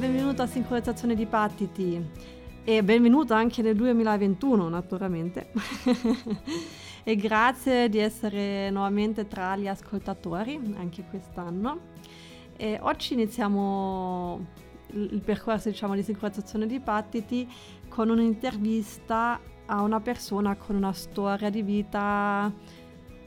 benvenuto a Sincronizzazione di Battiti e benvenuto anche nel 2021 naturalmente. e grazie di essere nuovamente tra gli ascoltatori anche quest'anno. E oggi iniziamo il percorso diciamo, di sincronizzazione di Battiti con un'intervista a una persona con una storia di vita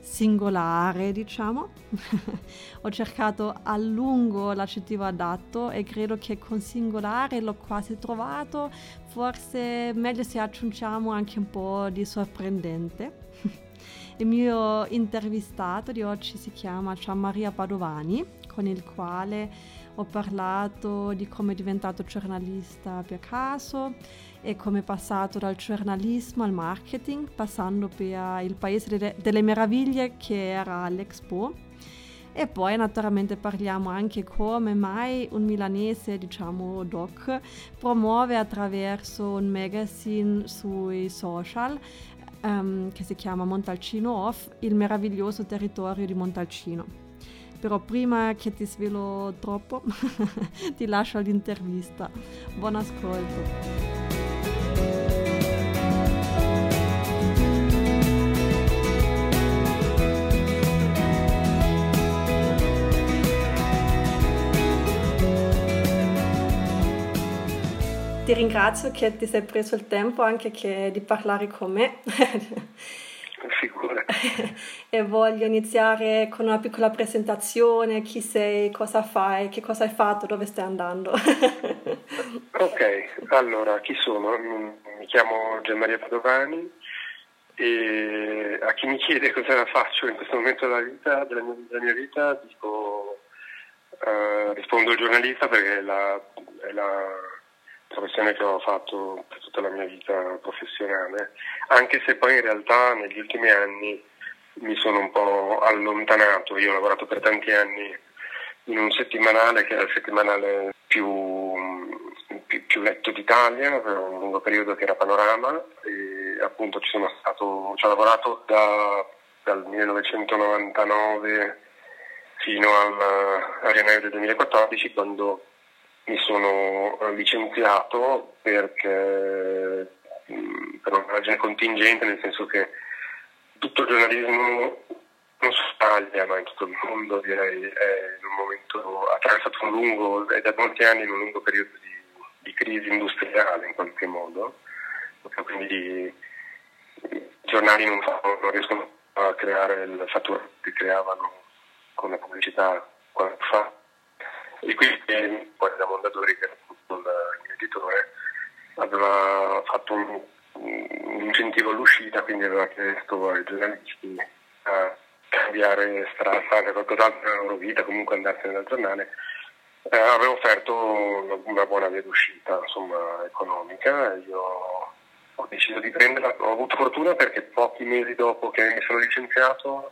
singolare, diciamo. Ho cercato a lungo l'aggettivo adatto e credo che con singolare l'ho quasi trovato, forse meglio se aggiungiamo anche un po' di sorprendente. Il mio intervistato di oggi si chiama Gian Maria Padovani, con il quale ho parlato di come è diventato giornalista per caso e come è passato dal giornalismo al marketing, passando per il paese delle, meraviglie che era l'Expo. E poi naturalmente parliamo anche come mai un milanese, diciamo doc, promuove attraverso un magazine sui social um, che si chiama Montalcino Off il meraviglioso territorio di Montalcino. Però prima che ti svelo troppo, ti lascio all'intervista. Buon ascolto. Ti ringrazio che ti sei preso il tempo anche che, di parlare con me. Figura. e voglio iniziare con una piccola presentazione, chi sei, cosa fai, che cosa hai fatto, dove stai andando. ok, allora chi sono? Mi chiamo Gianmaria Padovani e a chi mi chiede cosa faccio in questo momento della, vita, della, mia, della mia vita dico, uh, rispondo giornalista perché è la, è la professione che ho fatto per tutta la mia vita professionale, anche se poi in realtà negli ultimi anni mi sono un po' allontanato. Io ho lavorato per tanti anni in un settimanale che era il settimanale più, più, più letto d'Italia, per un lungo periodo che era Panorama e appunto ci sono stato, ci ho lavorato da, dal 1999 fino al, a gennaio del 2014 quando mi sono eh, licenziato perché per una ragione contingente, nel senso che tutto il giornalismo non solo in Italia, ma in tutto il mondo direi è in un momento attraversato un lungo, è da molti anni in un lungo periodo di, di crisi industriale in qualche modo, quindi i giornali non, non riescono a creare il fatturato che creavano con la pubblicità qualche fa e quindi poi da Mondadori, che era il mio editore, aveva fatto un, un incentivo all'uscita, quindi aveva chiesto ai giornalisti a cambiare strada, fare qualcos'altro nella loro vita, comunque andarsene dal giornale. Eh, aveva offerto una buona via d'uscita insomma, economica io ho deciso di prenderla, ho avuto fortuna perché pochi mesi dopo che mi sono licenziato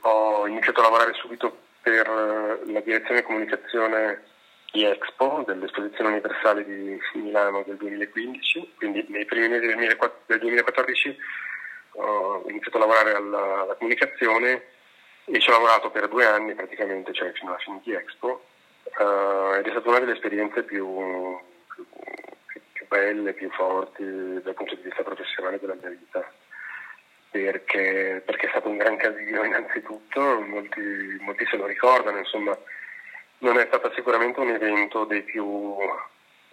ho iniziato a lavorare subito per eh, la direzione comunicazione di Expo, dell'esposizione universale di Milano del 2015, quindi nei primi mesi del 2014 ho iniziato a lavorare alla, alla comunicazione e ci ho lavorato per due anni praticamente, cioè fino alla fine di Expo, uh, ed è stata una delle esperienze più, più, più belle, più forti dal punto di vista professionale della mia vita perché, perché, è stato un gran casino innanzitutto, molti, molti, se lo ricordano, insomma non è stato sicuramente un evento dei più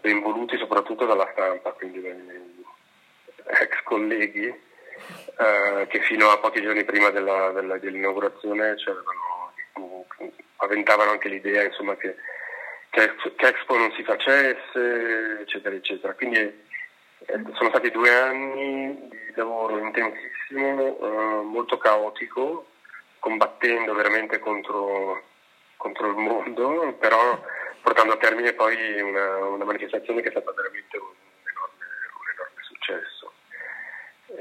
ben voluti soprattutto dalla stampa, quindi dai ex colleghi eh, che fino a pochi giorni prima della, della, dell'inaugurazione avventavano anche l'idea insomma, che, che, che Expo non si facesse, eccetera, eccetera. Quindi sono stati due anni di lavoro intensissimo, eh, molto caotico, combattendo veramente contro, contro, il mondo, però portando a termine poi una, una manifestazione che è stata veramente un enorme, un enorme successo.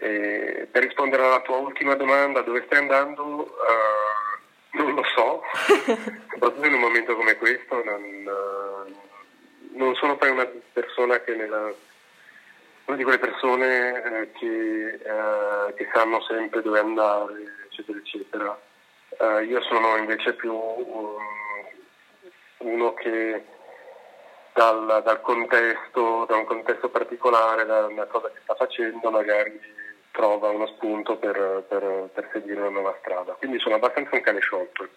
E per rispondere alla tua ultima domanda, dove stai andando? Uh, non lo so, soprattutto in un momento come questo, non, uh, non sono poi una persona che nella una di quelle persone eh, che, eh, che, sanno sempre dove andare, eccetera, eccetera. Eh, io sono invece più um, uno che dal, dal, contesto, da un contesto particolare, da una cosa che sta facendo, magari trova uno spunto per, per, per seguire una nuova strada. Quindi sono abbastanza un cane sciolto.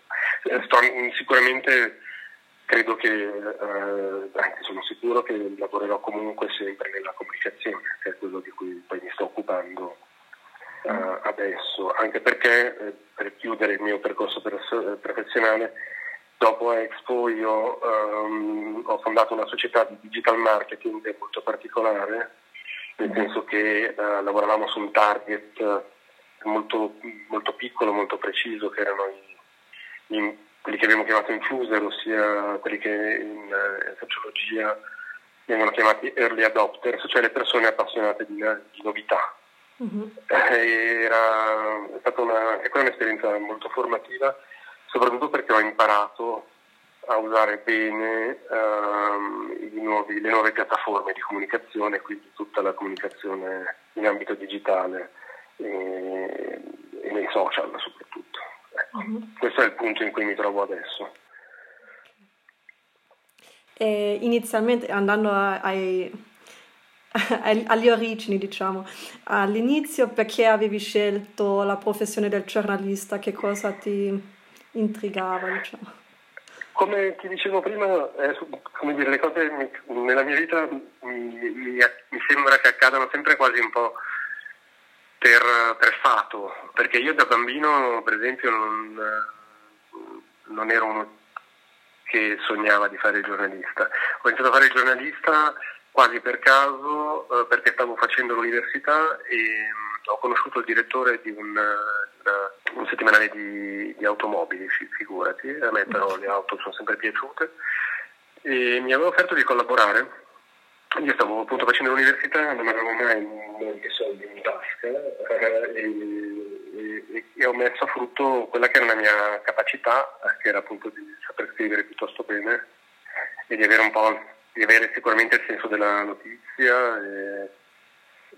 Eh, sto, sicuramente credo che, eh, sono sicuro che lavorerò comunque sempre nella comunicazione, che è quello di cui poi mi sto occupando uh, adesso, anche perché eh, per chiudere il mio percorso professionale, dopo Expo io um, ho fondato una società di digital marketing molto particolare, nel senso che uh, lavoravamo su un target molto, molto, piccolo, molto preciso, che erano i, i, quelli che abbiamo chiamato influser, ossia quelli che in, in sociologia vengono chiamati early adopters, cioè le persone appassionate di, di novità. Uh-huh. Era è stata una, anche quella un'esperienza molto formativa, soprattutto perché ho imparato a usare bene um, nuovi, le nuove piattaforme di comunicazione, quindi tutta la comunicazione in ambito digitale e, e nei social soprattutto. Uh-huh. Questo è il punto in cui mi trovo adesso. E inizialmente andando ai, alle origini, diciamo. All'inizio perché avevi scelto la professione del giornalista? Che cosa ti intrigava, diciamo? Come ti dicevo prima, eh, come dire, le cose mi, nella mia vita mi, mi, mi, sembra che accadano sempre quasi un po' per, per, fato, perché io da bambino, per esempio, non, non ero uno che sognava di fare giornalista. Ho iniziato a fare giornalista quasi per caso eh, perché stavo facendo l'università e mh, mm, ho conosciuto il direttore di un, una, un settimanale di, di, automobili, figurati, a me però le auto sono sempre piaciute e mi aveva offerto di collaborare. Io stavo appunto facendo l'università, non avevo mai molti soldi in tasca eh, e, e, e, ho messo a frutto quella che era la mia capacità, che era appunto di saper scrivere piuttosto bene e di avere di avere sicuramente il senso della notizia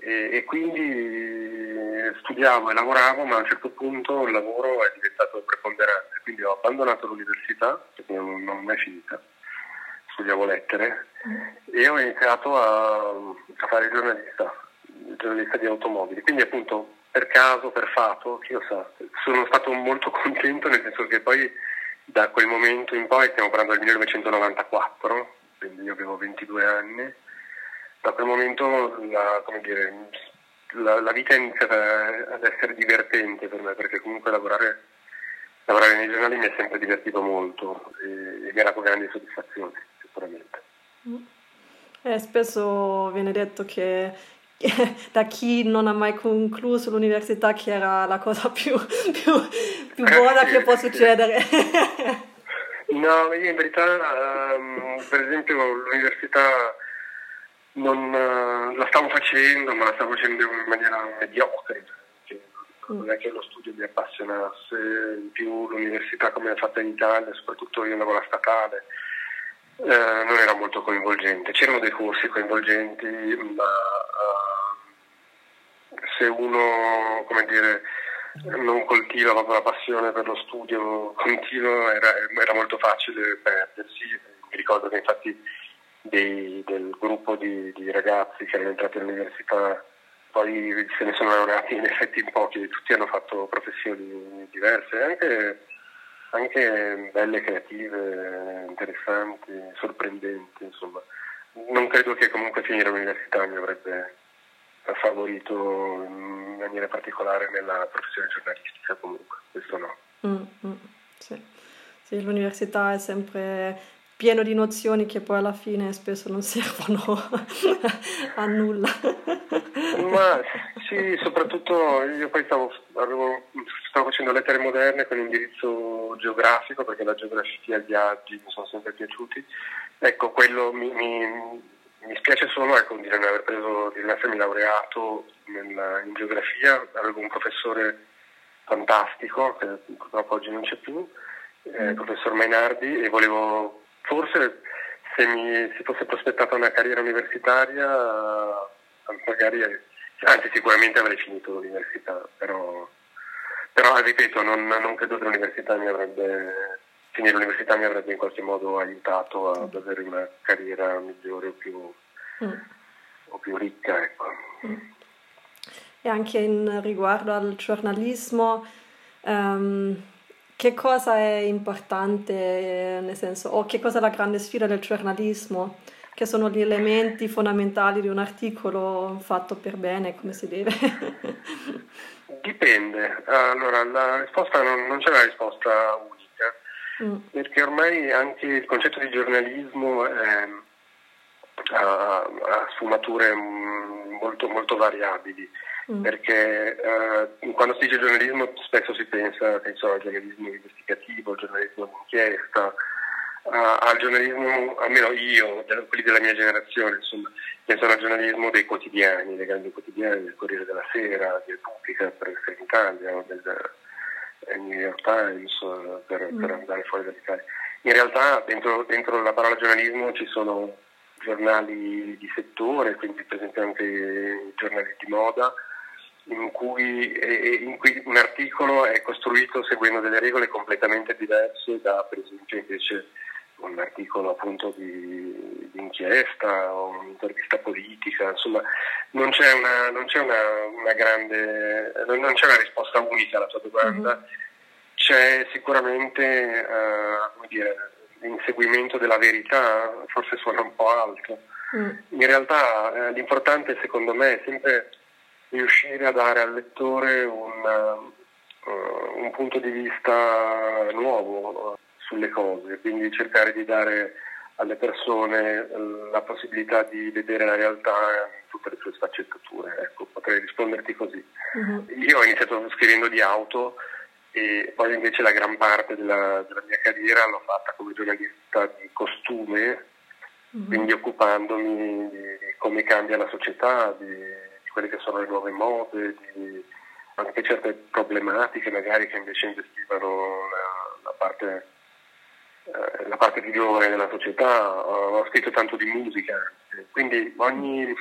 e, e, quindi studiavo e lavoravo, ma a un certo punto il lavoro è diventato preponderante, quindi ho abbandonato l'università, perché non, non mai finita, studiavo lettere, e ho iniziato a, a fare il giornalista, il giornalista di automobili, quindi appunto per caso, per fato, chi lo sa, sono stato molto contento nel senso che poi da quel momento in poi, stiamo parlando del 1994, quindi io avevo 22 anni, da quel momento la, dire, la, la vita inizia ad essere divertente per me, perché comunque lavorare, lavorare nei giornali mi è sempre divertito molto e, e mi ha dato grandi soddisfazioni, sicuramente. Eh, spesso viene detto che da chi non ha mai concluso l'università che era la cosa più, più, più buona che può succedere. No, io in verità, um, per esempio, l'università non uh, la stavo facendo, ma la stavo facendo in maniera mediocre. Cioè, non è che lo studio mi appassionasse, in più l'università come è fatta in Italia, soprattutto io andavo alla statale, uh, non era molto coinvolgente. C'erano dei corsi coinvolgenti, ma uh, se uno, come dire, non coltiva proprio la passione per lo studio continuo, era, era molto facile perdersi. Mi ricordo che infatti dei, del gruppo di, di, ragazzi che erano entrati all'università poi se ne sono laureati in effetti in pochi, tutti hanno fatto professioni diverse, anche, anche belle, creative, interessanti, sorprendenti, insomma. Non credo che comunque finire l'università mi avrebbe favorito in maniera particolare nella professione giornalistica comunque, questo no. Mm, mm, sì. sì, l'università è sempre pieno di nozioni che poi alla fine spesso non servono a nulla. Ma sì, soprattutto io poi stavo, avevo, stavo, facendo lettere moderne con indirizzo geografico perché la geografia e i viaggi mi sono sempre piaciuti. Ecco, quello mi, mi mi spiace solo ecco, di non aver preso, di non essermi laureato nella, in geografia, avevo un professore fantastico, che purtroppo oggi non c'è più, eh, il mm. professor Mainardi, e volevo, forse se mi si fosse prospettata una carriera universitaria, magari, anzi sicuramente avrei finito l'università, però, però ripeto, non, non credo che l'università mi avrebbe quindi l'università mi avrebbe in qualche modo aiutato ad avere una carriera migliore o più, mm. o più ricca. Ecco. Mm. E anche in riguardo al giornalismo, um, che cosa è importante, nel senso, o che cosa è la grande sfida del giornalismo? Che sono gli elementi fondamentali di un articolo fatto per bene, come si deve? Dipende. Allora, la risposta non, non c'è una risposta unica, mm. perché ormai anche il concetto di giornalismo è, ha, ha sfumature molto, molto variabili. Mm. Perché eh, quando si dice giornalismo spesso si pensa penso, al giornalismo investigativo, al giornalismo d'inchiesta, al giornalismo, almeno io, quelli della mia generazione, insomma, penso al giornalismo dei quotidiani, dei grandi quotidiani, del Corriere della Sera, del Pubblica per essere in Italia, del, del eh, New York Times per, mm. per, andare fuori dall'Italia. In realtà dentro, dentro, la parola giornalismo ci sono giornali di settore, quindi per esempio anche giornali di moda, in cui, in cui un articolo è costruito seguendo delle regole completamente diverse da per esempio invece un articolo appunto di, di, inchiesta o un'intervista politica, insomma non c'è una, non c'è una, una grande, non c'è una risposta unica alla tua domanda, mm-hmm. c'è sicuramente uh, dire, l'inseguimento della verità, forse suona un po' alto. Mm. In realtà eh, l'importante secondo me è sempre riuscire a dare al lettore un, uh, un punto di vista nuovo sulle cose, quindi cercare di dare alle persone eh, la possibilità di vedere la realtà in tutte le sue sfaccettature. Ecco, potrei risponderti così. Uh-huh. Io ho iniziato scrivendo di auto e poi invece la gran parte della, della mia carriera l'ho fatta come giornalista di costume, uh-huh. quindi occupandomi di, di, come cambia la società, di, di, quelle che sono le nuove mode, di anche certe problematiche magari che invece investivano la, la parte eh, la parte più giovane della società, ho scritto tanto di musica, quindi ogni,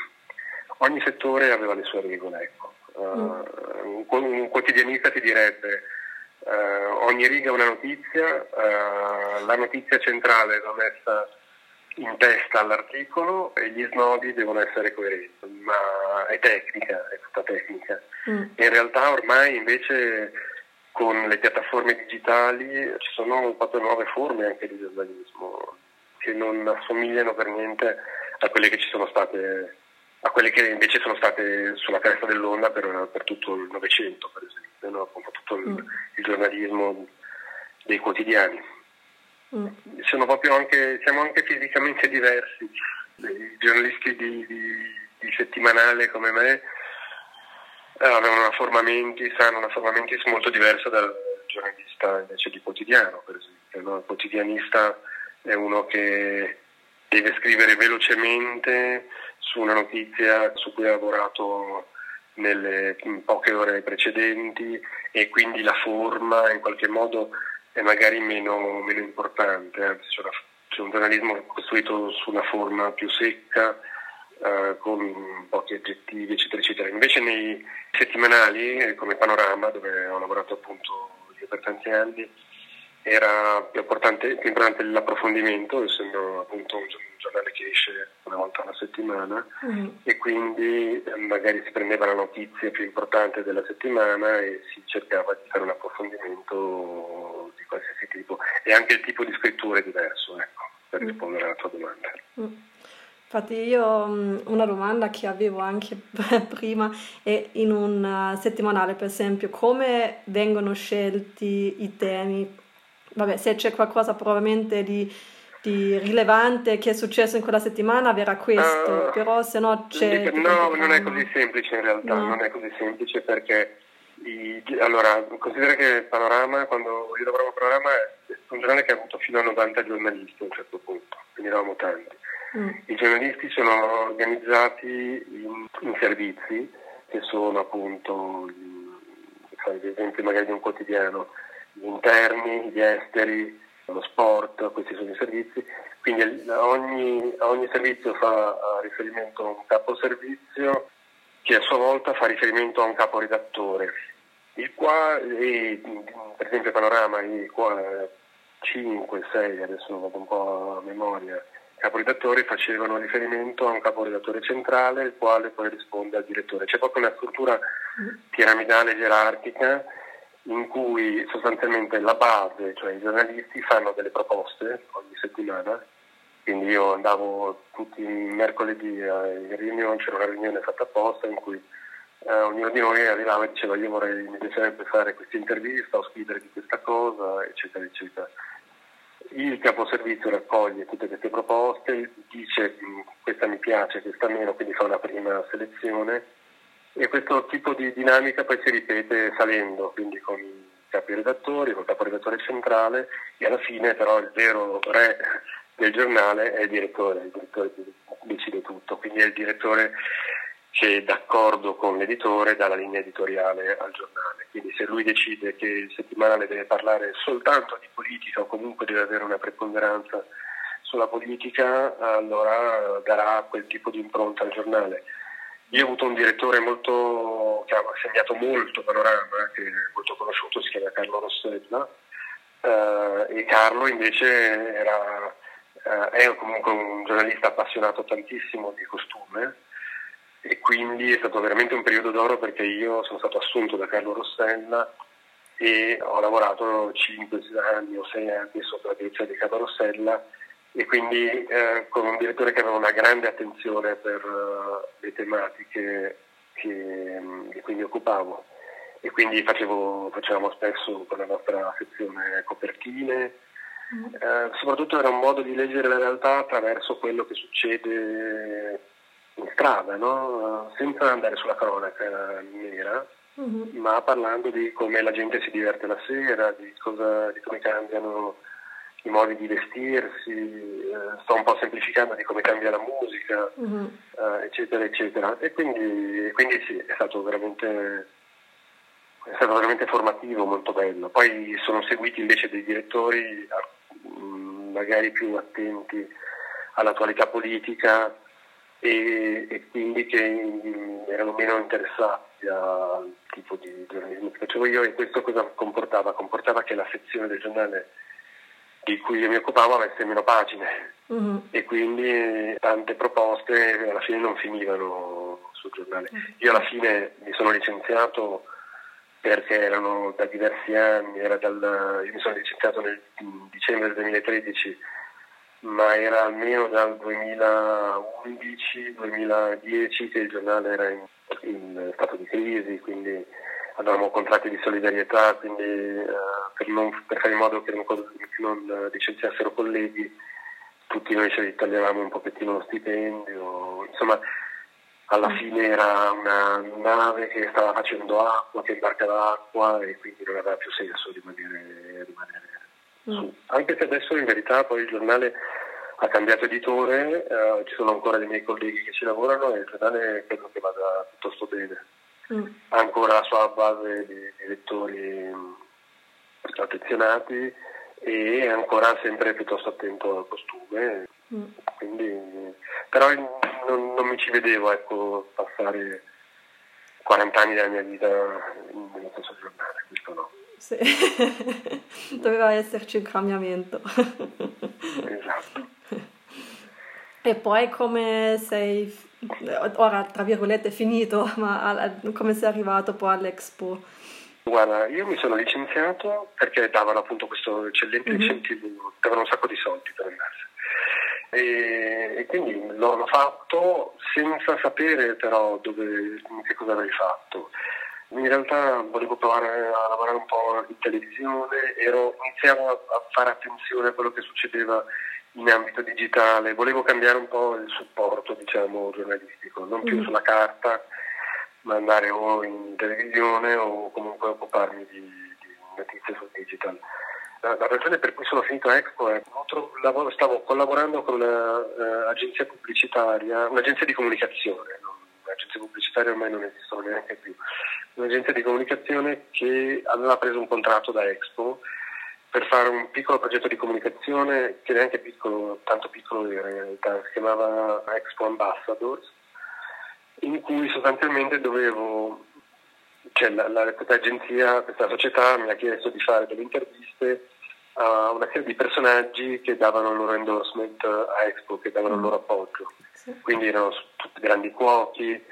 ogni settore aveva le sue regole. Ecco. Uh, un, un, quotidianista ti direbbe uh, ogni riga è una notizia, uh, la notizia centrale va messa in testa all'articolo e gli snodi devono essere coerenti, ma è tecnica, è tutta tecnica. Mm. In realtà ormai invece con le piattaforme digitali ci sono proprio nuove forme anche di giornalismo che non assomigliano per niente a quelle che ci sono state, a quelle che invece sono state sulla cresta dell'onda per, per tutto il Novecento, per esempio, no? tutto il, mm. il, giornalismo dei quotidiani. Mm. Anche, siamo anche fisicamente diversi. I giornalisti di, di, di settimanale come me eh, avevano una forma mentis, hanno una forma mentis molto diversa dal giornalista invece di quotidiano, per esempio. No? Il quotidianista è uno che deve scrivere velocemente su una notizia su cui ha lavorato nelle poche ore precedenti e quindi la forma in qualche modo è magari meno, meno importante, anzi c'è, una, c'è un giornalismo costruito su una forma più secca eh, con pochi aggettivi, eccetera, eccetera. Invece nei settimanali, eh, come Panorama, dove ho lavorato appunto io per tanti anni, era più importante, più importante l'approfondimento, essendo appunto un giornale che esce una volta alla settimana mm. e quindi eh, magari si prendeva la notizia più importante della settimana e si cercava di fare un approfondimento di qualsiasi tipo e anche il tipo di scrittura è diverso, ecco, per mm. rispondere alla tua domanda. Mm. Infatti io mm, una domanda che avevo anche prima è in un uh, settimanale per esempio come vengono scelti i temi? Vabbè, se c'è qualcosa probabilmente di, di rilevante che è successo in quella settimana verrà questo, uh, però se no c'è... No, non è così semplice in realtà, no. non è così semplice perché i, allora, considera che Panorama, quando io lavoravo a Panorama, è un giornale che ha avuto fino a 90 giornalisti a un certo punto, quindi eravamo tanti. Mm. I giornalisti sono organizzati in, in, servizi che sono appunto, ad esempio magari di un quotidiano, gli interni, gli esteri, lo sport, questi sono i servizi, quindi ogni, ogni servizio fa riferimento a un capo servizio che a sua volta fa riferimento a un capo redattore. Il qua, e, per esempio Panorama, il qua, 5-6, adesso vado un po' a memoria, caporedattori facevano riferimento a un caporedattore centrale il quale poi risponde al direttore. C'è proprio una struttura piramidale gerarchica in cui sostanzialmente la base, cioè i giornalisti, fanno delle proposte ogni settimana. Quindi io andavo tutti i mercoledì in riunione, c'era una riunione fatta apposta in cui eh, ognuno di noi arrivava e diceva io vorrei, mi piacerebbe fare questa intervista o scrivere di questa cosa, eccetera, eccetera. Il caposervizio raccoglie tutte queste proposte, dice questa mi piace, questa meno, quindi fa una prima selezione e questo tipo di dinamica poi si ripete salendo, quindi con i capi redattori, con il caporedattore centrale e alla fine però il vero re del giornale è il direttore, il direttore decide tutto, quindi è il direttore che d'accordo con l'editore dà la linea editoriale al giornale. Quindi se lui decide che il settimanale deve parlare soltanto di politica o comunque deve avere una preponderanza sulla politica, allora darà quel tipo di impronta al giornale. Io ho avuto un direttore molto, che ha segnato molto Panorama, che è molto conosciuto, si chiama Carlo Rossella, eh, e Carlo invece era, eh, è comunque un giornalista appassionato tantissimo di costume, e quindi è stato veramente un periodo d'oro perché io sono stato assunto da Carlo Rossella e ho lavorato 5 anni o 6 anni sotto la direzione di Carlo Rossella e quindi eh, con un direttore che aveva una grande attenzione per uh, le tematiche che, mm, di cui mi occupavo e quindi facevo, facevamo spesso con la nostra sezione copertine, mm. eh, soprattutto era un modo di leggere la realtà attraverso quello che succede in strada, no? senza andare sulla cronaca nera, uh-huh. ma parlando di come la gente si diverte la sera, di, cosa, di come cambiano i modi di vestirsi, eh, sto un po' semplificando di come cambia la musica, uh-huh. eh, eccetera, eccetera. E quindi, quindi sì, è stato veramente è stato veramente formativo, molto bello. Poi sono seguiti invece dei direttori mm, magari più attenti all'attualità politica, e, e quindi che erano meno interessati al tipo di giornalismo che facevo io e questo cosa comportava? Comportava che la sezione del giornale di cui io mi occupavo avesse meno pagine uh-huh. e quindi tante proposte alla fine non finivano sul giornale. Uh-huh. Io alla fine mi sono licenziato perché erano da diversi anni, dal, io mi sono licenziato nel dicembre del 2013 ma era almeno dal 2011-2010 che il giornale era in, in, stato di crisi, quindi avevamo contratti di solidarietà, quindi eh, per, non, per, fare in modo che non, che non licenziassero colleghi, tutti noi ci ritagliavamo un pochettino lo stipendio, insomma alla mm. fine era una nave che stava facendo acqua, che imbarcava acqua e quindi non aveva più senso rimanere, rimanere Mm. Anche se adesso in verità poi il giornale ha cambiato editore, eh, ci sono ancora dei miei colleghi che ci lavorano e il giornale credo che vada piuttosto bene. Mm. Ha ancora la sua base di, di lettori mm, affezionati e è ancora sempre piuttosto attento al costume. Mm. Quindi, però non, non, mi ci vedevo ecco, passare 40 anni della mia vita in nello stesso giornale, questo no. Sì. Doveva esserci un cambiamento. esatto. E poi come sei, ora tra virgolette finito, ma come sei arrivato poi all'Expo? Guarda, io mi sono licenziato perché davano appunto questo eccellente mm-hmm. incentivo, davano un sacco di soldi per andarsene. E, e, quindi l'ho fatto senza sapere però dove, che cosa avrei fatto. In realtà volevo provare a lavorare un po' in televisione, ero, iniziavo a fare attenzione a quello che succedeva in ambito digitale, volevo cambiare un po' il supporto diciamo, giornalistico, non più mm. sulla carta, ma andare o in televisione o comunque occuparmi di, di notizie sul digital. La, la, ragione per cui sono finito a Expo è che stavo collaborando con un'agenzia uh, pubblicitaria, un'agenzia di comunicazione, non, un'agenzia pubblicitaria ormai non esistono neanche più, un'agenzia di comunicazione che aveva preso un contratto da Expo per fare un piccolo progetto di comunicazione che neanche piccolo, tanto piccolo in realtà, si chiamava Expo Ambassadors, in cui sostanzialmente dovevo, cioè la, la, questa agenzia, questa società mi ha chiesto di fare delle interviste a una serie di personaggi che davano il loro endorsement a Expo, che davano il loro appoggio. Sì. Quindi erano tutti grandi cuochi,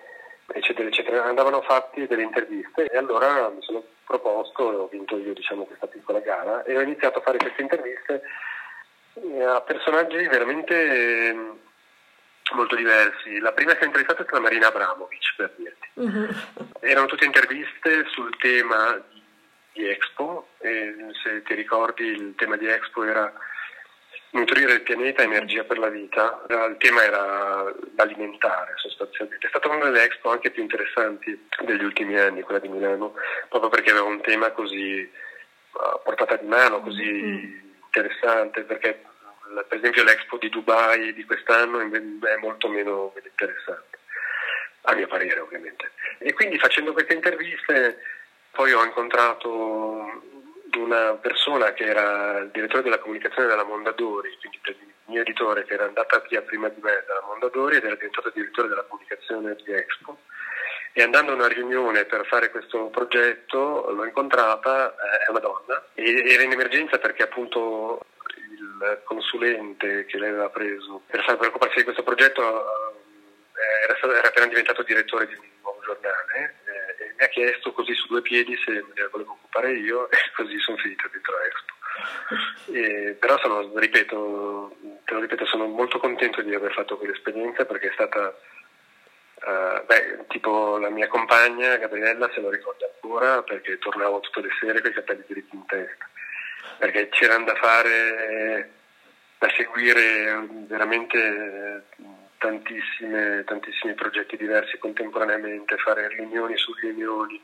eccetera, eccetera. Andavano fatti delle interviste e allora mi sono proposto e ho vinto io diciamo, questa piccola gara e ho iniziato a fare queste interviste eh, a personaggi veramente ehm, molto diversi. La prima che ho intervistato è stata Marina Abramovic, per dirti. Uh-huh. Erano tutte interviste sul tema di Expo e se ti ricordi il tema di Expo era nutrire il pianeta, energia per la vita. Il tema era l'alimentare sostanzialmente. È stata una delle Expo anche più interessanti degli ultimi anni, quella di Milano, proprio perché aveva un tema così a portata di mano, così mm. interessante, perché per esempio l'Expo di Dubai di quest'anno è molto meno interessante, a mio parere ovviamente. E quindi facendo queste interviste poi ho incontrato una persona che era il direttore della comunicazione della Mondadori, quindi il mio editore che era andata via prima di me dalla Mondadori ed era diventato direttore della comunicazione di Expo. E andando a una riunione per fare questo progetto l'ho incontrata, eh, è una donna, e era in emergenza perché appunto il consulente che lei aveva preso per, far, per occuparsi di questo progetto eh, era, stato, era, appena diventato direttore di un nuovo giornale mi ha chiesto così su due piedi se me ne volevo occupare io e così sono finito dentro Expo. E, però sono, ripeto, te lo ripeto, sono molto contento di aver fatto quell'esperienza perché è stata, uh, beh, tipo la mia compagna Gabriella se lo ricorda ancora perché tornavo tutte le sere con i capelli dritti in testa perché c'erano da fare, da seguire veramente tantissime, tantissimi progetti diversi contemporaneamente, fare riunioni su riunioni.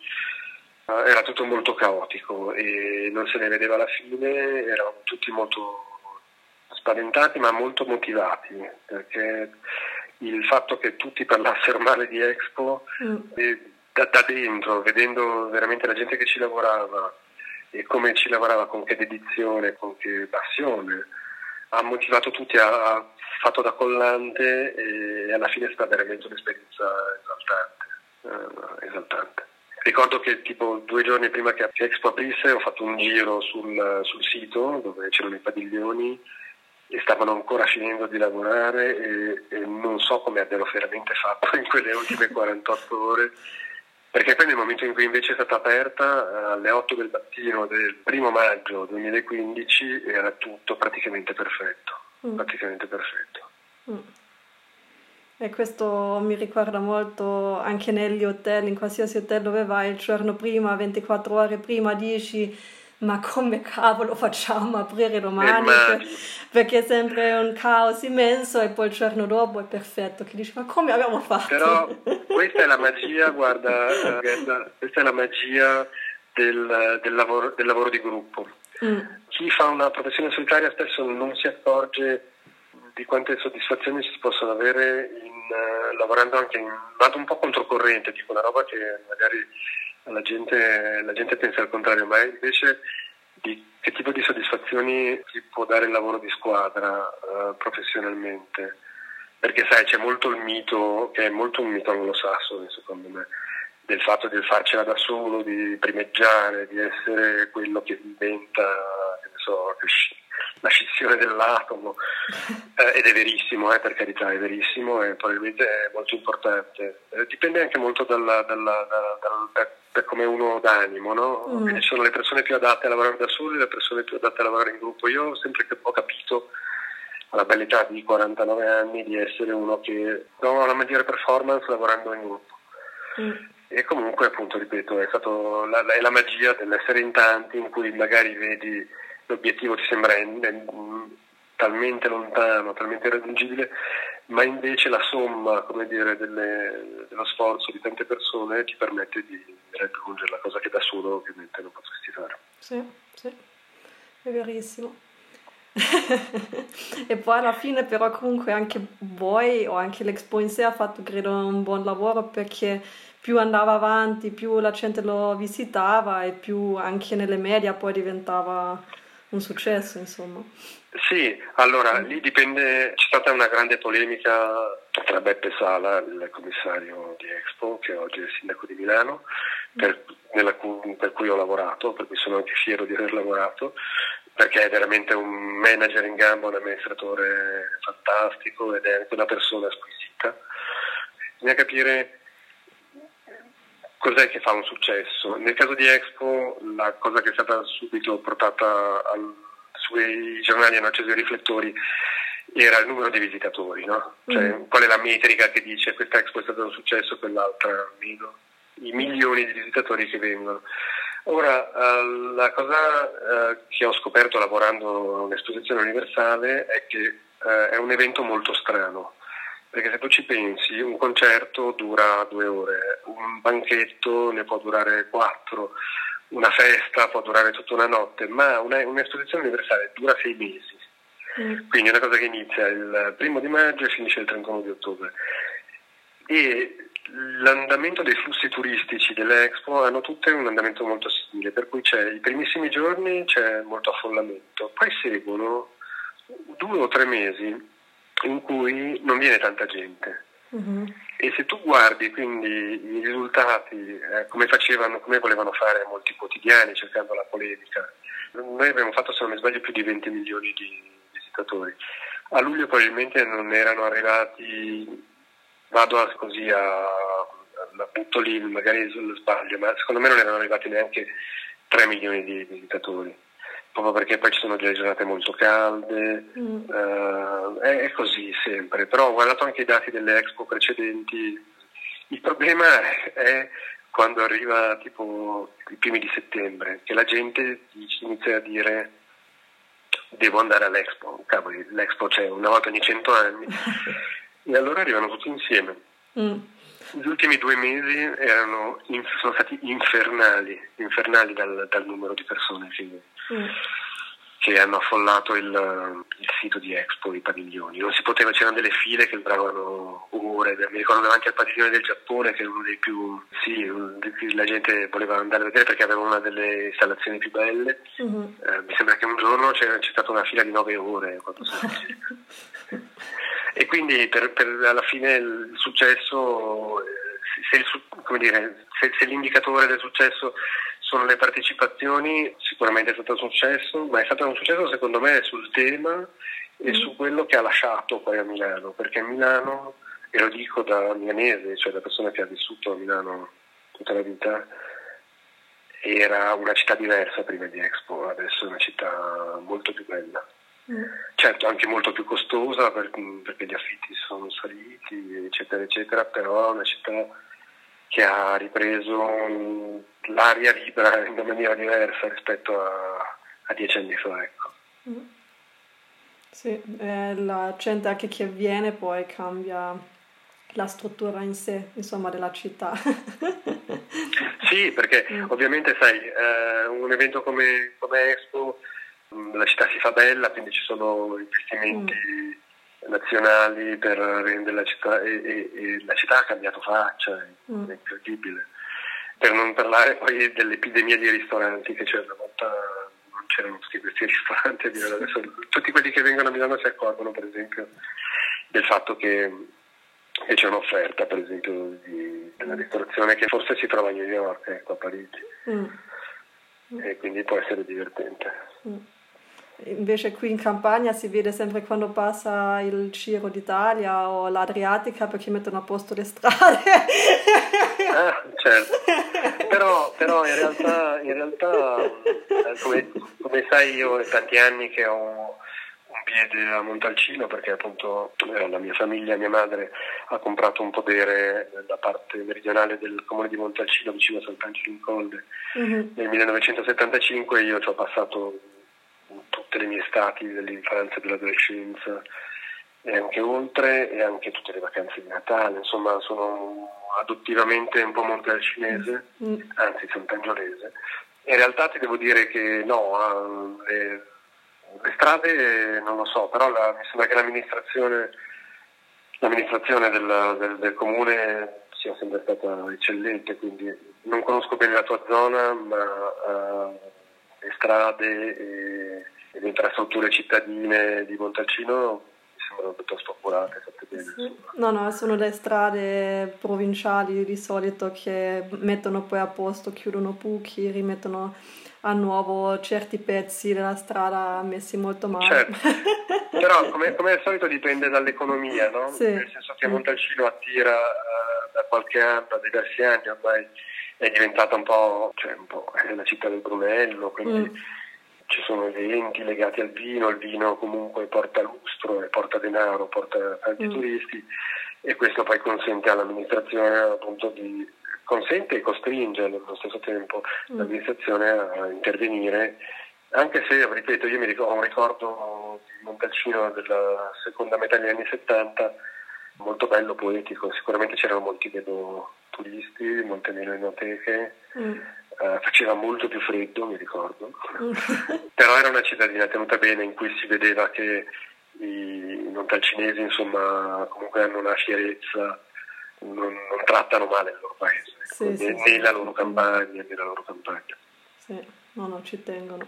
Era tutto molto caotico e non se ne vedeva la fine, eravamo tutti molto spaventati ma molto motivati perché il fatto che tutti parlassero male di Expo mm. da, da, dentro, vedendo veramente la gente che ci lavorava, e come ci lavorava con che dedizione, con che passione, ha motivato tutti, ha, fatto da collante e alla fine è stata veramente un'esperienza esaltante. Eh, esaltante. Ricordo che tipo due giorni prima che Expo aprisse ho fatto un giro sul, sul sito dove c'erano i padiglioni e stavano ancora finendo di lavorare e, e non so come abbiano veramente fatto in quelle ultime 48 ore perché poi nel momento in cui invece è stata aperta alle 8 del mattino del primo maggio 2015 era tutto praticamente perfetto, mm. praticamente perfetto. Mm. E questo mi ricorda molto anche negli hotel, in qualsiasi hotel dove vai il giorno prima, 24 ore prima, dici ma come cavolo facciamo a aprire domani? Perché è sempre un caos immenso e poi il giorno dopo è perfetto, che dici ma come abbiamo fatto? Però questa è la magia, guarda, questa è la magia del, del, lavoro, del lavoro, di gruppo. Mm. Chi fa una professione solitaria spesso non si accorge di quante soddisfazioni si possono avere in, uh, lavorando anche in vado un po' controcorrente, tipo una roba che magari la gente, la gente pensa al contrario, ma invece di che tipo di soddisfazioni si può dare il lavoro di squadra uh, professionalmente? Perché sai, c'è molto il mito, che è molto un mito anglosassone secondo me, del fatto di farcela da solo, di primeggiare, di essere quello che inventa, che ne so, la scissione dell'atomo, eh, ed è verissimo, eh, per carità, è verissimo e probabilmente è molto importante. Eh, dipende anche molto dalla, dalla, dalla, dal, da come uno d'animo, no? Mm. Quindi sono le persone più adatte a lavorare da sole, le persone più adatte a lavorare in gruppo. Io ho sempre ho capito alla bella età di 49 anni di essere uno che ha una maggiore performance lavorando in gruppo. Mm. E comunque, appunto, ripeto, è, stato la, è la magia dell'essere in tanti in cui magari vedi l'obiettivo ti sembra in, in, talmente lontano, talmente irraggiungibile, ma invece la somma dire, delle, dello sforzo di tante persone ti permette di raggiungere la cosa che da solo ovviamente non potresti fare. Sì, sì, è verissimo. e poi alla fine però comunque anche voi o anche l'Expo in sé ha fatto credo un buon lavoro perché più andava avanti, più la gente lo visitava e più anche nelle media poi diventava un successo, insomma. Sì, allora lì dipende, c'è stata una grande polemica tra Beppe Sala, il commissario di Expo, che oggi è il sindaco di Milano, per, nella, per cui ho lavorato, per cui sono anche fiero di aver lavorato, perché è veramente un manager in gamba, un amministratore fantastico ed è anche una persona squisita. Bisogna capire cos'è che fa un successo. Nel caso di Expo la cosa che è stata subito portata al, sui giornali hanno acceso i riflettori era il numero di visitatori, no? Cioè, mm. qual è la metrica che dice questa Expo è stata un successo, quell'altra meno? I milioni di visitatori che vengono. Ora, uh, la cosa uh, che ho scoperto lavorando a un'esposizione universale è che uh, è un evento molto strano, perché se tu ci pensi, un concerto dura due ore, un banchetto ne può durare quattro, una festa può durare tutta una notte, ma una, un'esposizione universale dura sei mesi. Mm. Quindi è una cosa che inizia il primo di maggio e finisce il 31 di ottobre. E L'andamento dei flussi turistici dell'Expo hanno tutte un andamento molto simile, per cui c'è i primissimi giorni c'è molto affollamento, poi seguono due o tre mesi in cui non viene tanta gente. Uh-huh. E se tu guardi quindi i risultati, eh, come facevano, come volevano fare molti quotidiani cercando la polemica, noi abbiamo fatto, se non mi sbaglio, più di 20 milioni di visitatori. A luglio probabilmente non erano arrivati vado a, così a, la butto lì magari sbaglio, ma secondo me non erano arrivati neanche 3 milioni di visitatori, proprio perché poi ci sono delle giornate molto calde, mm. uh, è, è, così sempre, però ho guardato anche i dati delle expo precedenti, il problema è quando arriva tipo i primi di settembre, che la gente inizia a dire devo andare all'Expo, cavoli, l'Expo c'è una volta ogni cento anni. E allora arrivano tutti insieme. Mm. Gli ultimi due mesi erano, sono stati infernali, infernali dal, dal numero di persone che, mm. che hanno affollato il, il, sito di Expo, i padiglioni. Non si poteva, c'erano delle file che duravano ore, mi ricordo davanti al padiglione del Giappone che è uno dei più, sì, la gente voleva andare a vedere perché aveva una delle installazioni più belle. Mm-hmm. Eh, mi sembra che un giorno c'è, c'è, stata una fila di nove ore. e quindi per, per, alla fine il successo, se, il, dire, se, se, l'indicatore del successo sono le partecipazioni, sicuramente è stato un successo, ma è stato un successo secondo me sul tema e mm. su quello che ha lasciato poi a Milano, perché a Milano, e lo dico da milanese, cioè da persona che ha vissuto a Milano tutta la vita, era una città diversa prima di Expo, adesso è una città molto più bella. Mm. Certo, anche molto più costosa perché gli affitti sono saliti, eccetera, eccetera, però è una città che ha ripreso l'aria libera in una maniera diversa rispetto a, a dieci anni fa. Ecco. Mm. Sì, eh, la gente anche che avviene poi cambia la struttura in sé, insomma, della città. sì, perché mm. ovviamente sai, eh, un evento come, come Expo la città si fa bella, quindi ci sono investimenti mm. Nazionali per rendere la città e, e, e, la città ha cambiato faccia, mm. è incredibile. Per non parlare poi dell'epidemia di ristoranti che c'era una volta non c'erano tutti questi ristoranti, adesso tutti quelli che vengono a Milano si accorgono per esempio del fatto che, che c'è un'offerta per esempio di, della ristorazione che forse si trova a New York, ecco a Parigi. Mm. E quindi può essere divertente. Mm. Invece qui in campagna si vede sempre quando passa il Giro d'Italia o l'Adriatica perché mettono a posto le strade. Ah, certo. Però, però in realtà, in realtà eh, come, come, sai io è tanti anni che ho un piede a Montalcino perché appunto eh, la mia famiglia, mia madre ha comprato un podere nella parte meridionale del comune di Montalcino vicino a Sant'Angelo in Colle mm-hmm. nel 1975 io ci ho passato tutte le mie estati dell'infanzia e dell'adolescenza e anche oltre e anche tutte le vacanze di Natale, insomma sono adottivamente un po' montalcinese, mm. anzi sant'angiolese. In realtà ti devo dire che no, ah, le, le strade non lo so, però la, mi sembra che l'amministrazione, l'amministrazione del, del, del comune sia sempre stata eccellente, quindi non conosco bene la tua zona, ma uh, le strade e, e le infrastrutture cittadine di Montalcino mi sembrano piuttosto curate, fatte bene. No, no, sono le strade provinciali di solito che mettono poi a posto, chiudono buchi, rimettono a nuovo certi pezzi della strada messi molto male. Certo. Però come, come, al solito dipende dall'economia, no? Sì. Nel senso che Montalcino attira uh, da qualche anno, da diversi anni ormai è diventata un po', cioè un po' è la città del Brunello, quindi mm. ci sono eventi legati al vino, il vino comunque porta lustro, porta denaro, porta tanti mm. turisti e questo poi consente all'amministrazione appunto di consente e costringe allo stesso tempo mm. l'amministrazione a intervenire, anche se, ripeto, io mi ricordo, ho un ricordo di Montalcino della seconda metà degli anni 70 molto bello, poetico, sicuramente c'erano molti meno turisti, molte meno enoteche, mm. uh, faceva molto più freddo, mi ricordo, mm. però era una cittadina tenuta bene in cui si vedeva che i montalcinesi insomma comunque hanno una fierezza non, non trattano male il loro paese, sì, né, sì, né sì. la loro campagna né la loro campagna. Sì, no, no, ci tengono.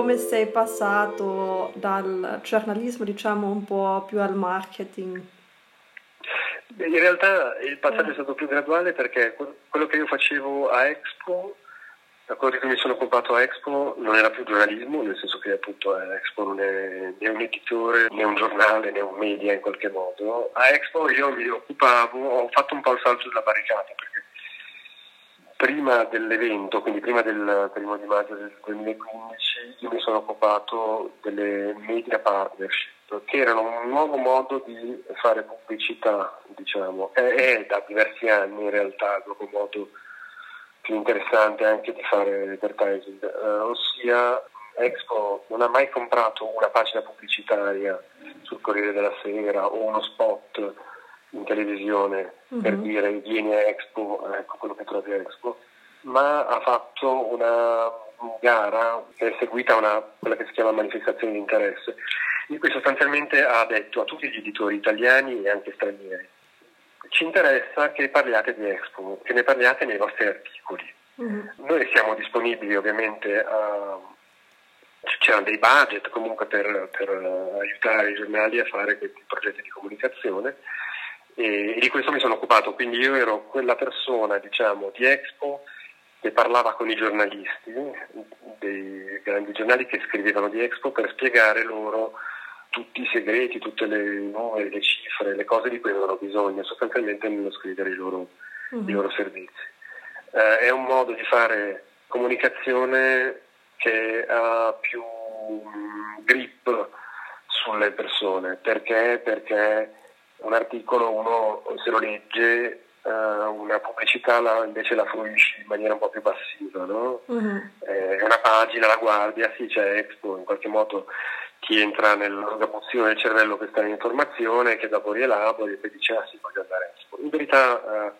Come sei passato dal giornalismo diciamo un po' più al marketing? In realtà il passaggio eh. è stato più graduale perché quello che io facevo a Expo, da quello cui mi sono occupato a Expo, non era più giornalismo, nel senso che appunto Expo non è né un editore, né un giornale, né un media in qualche modo. A Expo io mi occupavo, ho fatto un po' il salto della barricata perché prima dell'evento, quindi prima del primo di maggio del 2015, io sono occupato delle media partnership, che erano un nuovo modo di fare pubblicità, diciamo, è, da diversi anni in realtà il nuovo modo più interessante anche di fare advertising, eh, ossia Expo non ha mai comprato una pagina pubblicitaria sul Corriere della Sera o uno spot in televisione uh-huh. per dire vieni a Expo, ecco quello che trovi a Expo, ma ha fatto una gara è seguita una, quella che si chiama manifestazione di interesse, in cui sostanzialmente ha detto a tutti gli editori italiani e anche stranieri ci interessa che parliate di Expo, che ne parliate nei vostri articoli. Uh-huh. Noi siamo disponibili ovviamente a c'erano dei budget comunque per, per, aiutare i giornali a fare questi progetti di comunicazione e, di questo mi sono occupato, quindi io ero quella persona diciamo, di Expo che parlava con i giornalisti dei grandi giornali che scrivevano di Expo per spiegare loro tutti i segreti, tutte le numeri, le cifre, le cose di cui avevano bisogno, sostanzialmente nello scrivere i loro, mm-hmm. i loro servizi. Eh, è un modo di fare comunicazione che ha più um, grip sulle persone. Perché? Perché un articolo uno se lo legge, una pubblicità la, invece la fruisci in maniera un po' più passiva, no? uh-huh. È una pagina, la guardi, ah sì c'è Expo, in qualche modo ti entra nell'organizzazione del cervello questa informazione che dopo rielabori e poi dici ah sì voglio andare a Expo. In verità uh,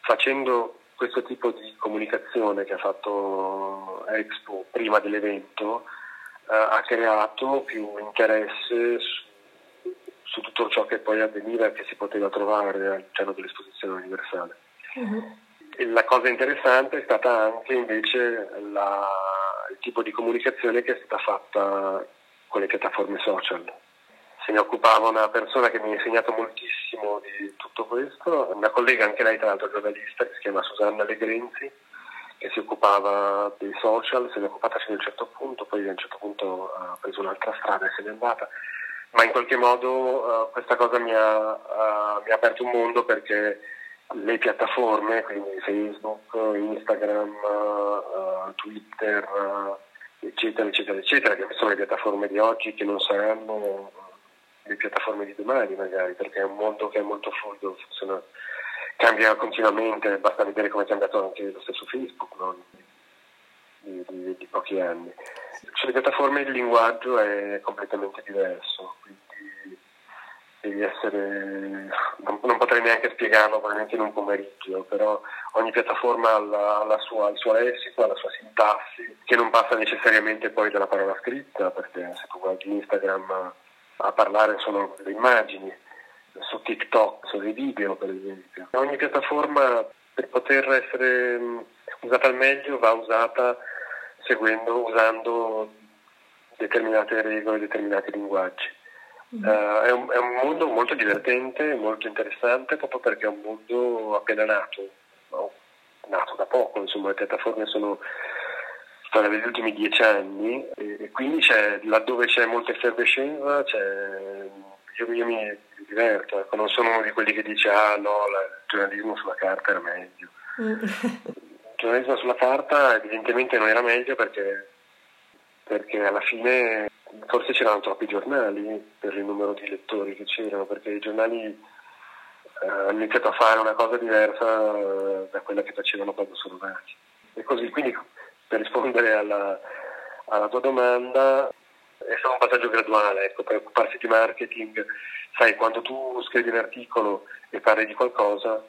facendo questo tipo di comunicazione che ha fatto Expo prima dell'evento uh, ha creato più interesse su su tutto ciò che poi avveniva e che si poteva trovare all'interno dell'esposizione universale. Uh-huh. la cosa interessante è stata anche invece la, il tipo di comunicazione che è stata fatta con le piattaforme social. Se ne occupava una persona che mi ha insegnato moltissimo di tutto questo, una collega, anche lei tra l'altro giornalista, che si chiama Susanna Legrenzi, che si occupava dei social, se ne è occupata fino a un certo punto, poi a un certo punto ha preso un'altra strada e se n'è andata ma in qualche modo uh, questa cosa mi ha, uh, mi ha, aperto un mondo perché le piattaforme, quindi Facebook, Instagram, uh, Twitter, eccetera, eccetera, eccetera, che sono le piattaforme di oggi che non saranno le piattaforme di domani magari, perché è un mondo che è molto fluido, funziona, cambia continuamente, basta vedere come è cambiato anche lo stesso Facebook. No? di, di, di pochi anni. Sulle piattaforme il linguaggio è completamente diverso, quindi devi essere, non, non, potrei neanche spiegarlo probabilmente in un pomeriggio, però ogni piattaforma ha, la sua, il suo lessico, ha la sua sintassi, che non passa necessariamente poi dalla parola scritta, perché se tu guardi Instagram a parlare sono le immagini, su TikTok sono i video per esempio. Ogni piattaforma per poter essere usata al meglio va usata seguendo, usando determinate regole, determinati linguaggi. Uh, è, un, è, un, mondo molto divertente, molto interessante, proprio perché è un mondo appena nato, no? nato da poco, insomma le piattaforme sono storia degli ultimi dieci anni e, e quindi c'è, laddove c'è molta effervescenza c'è, io, io, mi diverto, ecco, non sono uno di quelli che dice ah no, il giornalismo sulla carta era meglio. Giornalismo sulla carta evidentemente non era meglio perché, perché alla fine forse c'erano troppi giornali per il numero di lettori che c'erano, perché i giornali eh, hanno iniziato a fare una cosa diversa eh, da quella che facevano quando sono nati. E così, quindi per rispondere alla, alla tua domanda, è stato un passaggio graduale, ecco, per occuparsi di marketing, sai, quando tu scrivi un articolo e parli di qualcosa,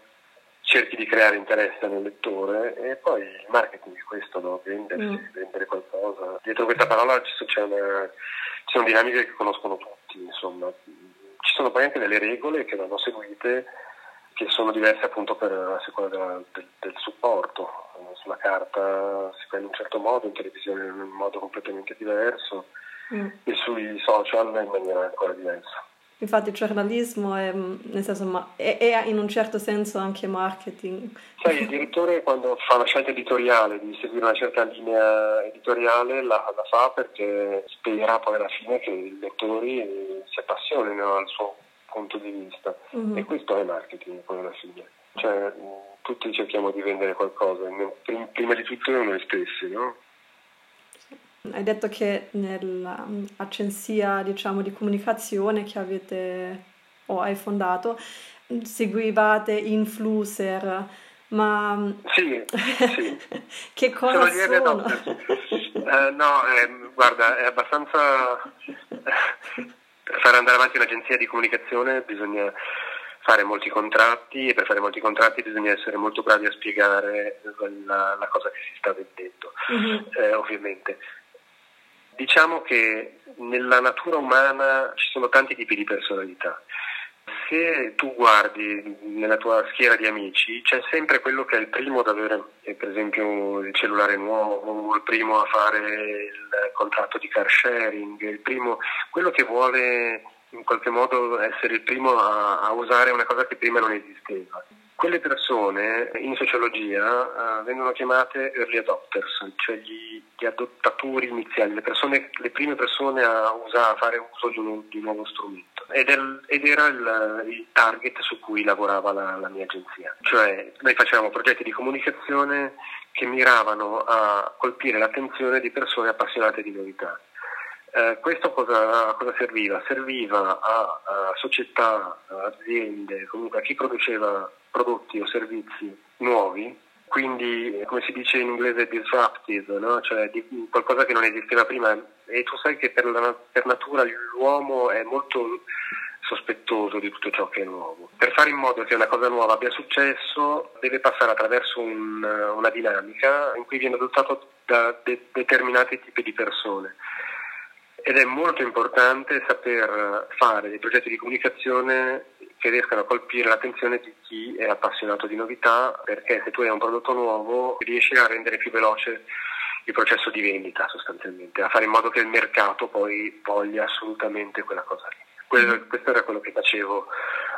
cerchi di creare interesse nel lettore e poi il marketing è questo, no? Vendersi, mm. vendere qualcosa. Dietro questa parola c'è una, ci sono dinamiche che conoscono tutti, insomma. Ci sono poi anche delle regole che vanno seguite che sono diverse appunto per, a seconda del, del, del supporto. Sulla carta si fa in un certo modo, in televisione in un modo completamente diverso mm. e sui social in maniera ancora diversa. Infatti il giornalismo è, nel senso, è, è, in un certo senso anche marketing. Sai, il direttore quando fa una scelta editoriale di seguire una certa linea editoriale la, la fa perché spera poi alla fine che i lettori si appassionino al suo punto di vista mm-hmm. e questo è marketing poi alla fine. Cioè, tutti cerchiamo di vendere qualcosa, prima di tutto noi stessi, no? Hai detto che nell'agenzia diciamo, di comunicazione che avete o hai fondato seguivate influencer, ma sì, sì. che cosa sono? sono? uh, no, eh, guarda, è abbastanza... per fare andare avanti un'agenzia di comunicazione bisogna fare molti contratti e per fare molti contratti bisogna essere molto bravi a spiegare la, la cosa che si sta vendendo, mm-hmm. eh, ovviamente. Diciamo che nella natura umana ci sono tanti tipi di personalità. Se tu guardi nella tua schiera di amici, c'è sempre quello che è il primo ad avere, eh, per esempio, il cellulare nuovo, il primo a fare il contratto di car sharing, il primo, quello che vuole in qualche modo essere il primo a, a usare una cosa che prima non esisteva. Quelle persone in sociologia uh, vengono chiamate early adopters, cioè gli, gli adottatori iniziali, le, persone, le, prime persone a, usare, a fare uso di un, di un nuovo strumento. Ed, è, ed era il, il, target su cui lavorava la, la mia agenzia. Cioè noi facevamo progetti di comunicazione che miravano a colpire l'attenzione di persone appassionate di novità. Eh, questo cosa, cosa, serviva? Serviva a, a, società, aziende, comunque a chi produceva prodotti o servizi nuovi, quindi come si dice in inglese disruptive, no? cioè di, qualcosa che non esisteva prima e tu sai che per, la, per natura l'uomo è molto sospettoso di tutto ciò che è nuovo. Per fare in modo che una cosa nuova abbia successo deve passare attraverso un, una dinamica in cui viene adottato da de- determinati tipi di persone ed è molto importante saper fare dei progetti di comunicazione che riescano a colpire l'attenzione di chi è appassionato di novità, perché se tu hai un prodotto nuovo riesci a rendere più veloce il processo di vendita sostanzialmente, a fare in modo che il mercato poi voglia assolutamente quella cosa lì. Quello, mm. questo era quello che facevo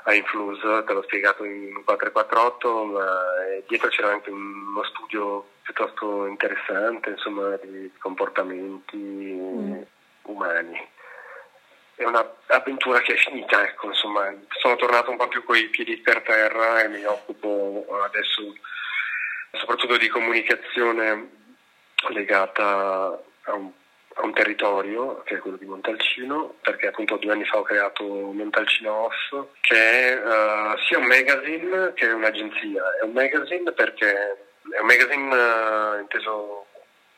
a Influse, te l'ho spiegato in 448, ma dietro c'era anche uno studio piuttosto interessante, insomma, di comportamenti. Mm umani. È un'avventura che è finita, ecco, insomma, sono tornato un po' più coi piedi per terra e mi occupo adesso soprattutto di comunicazione legata a un, a un territorio che è quello di Montalcino, perché appunto due anni fa ho creato Montalcino Off, che è uh, sia un magazine che un'agenzia. È un magazine perché è un magazine uh, inteso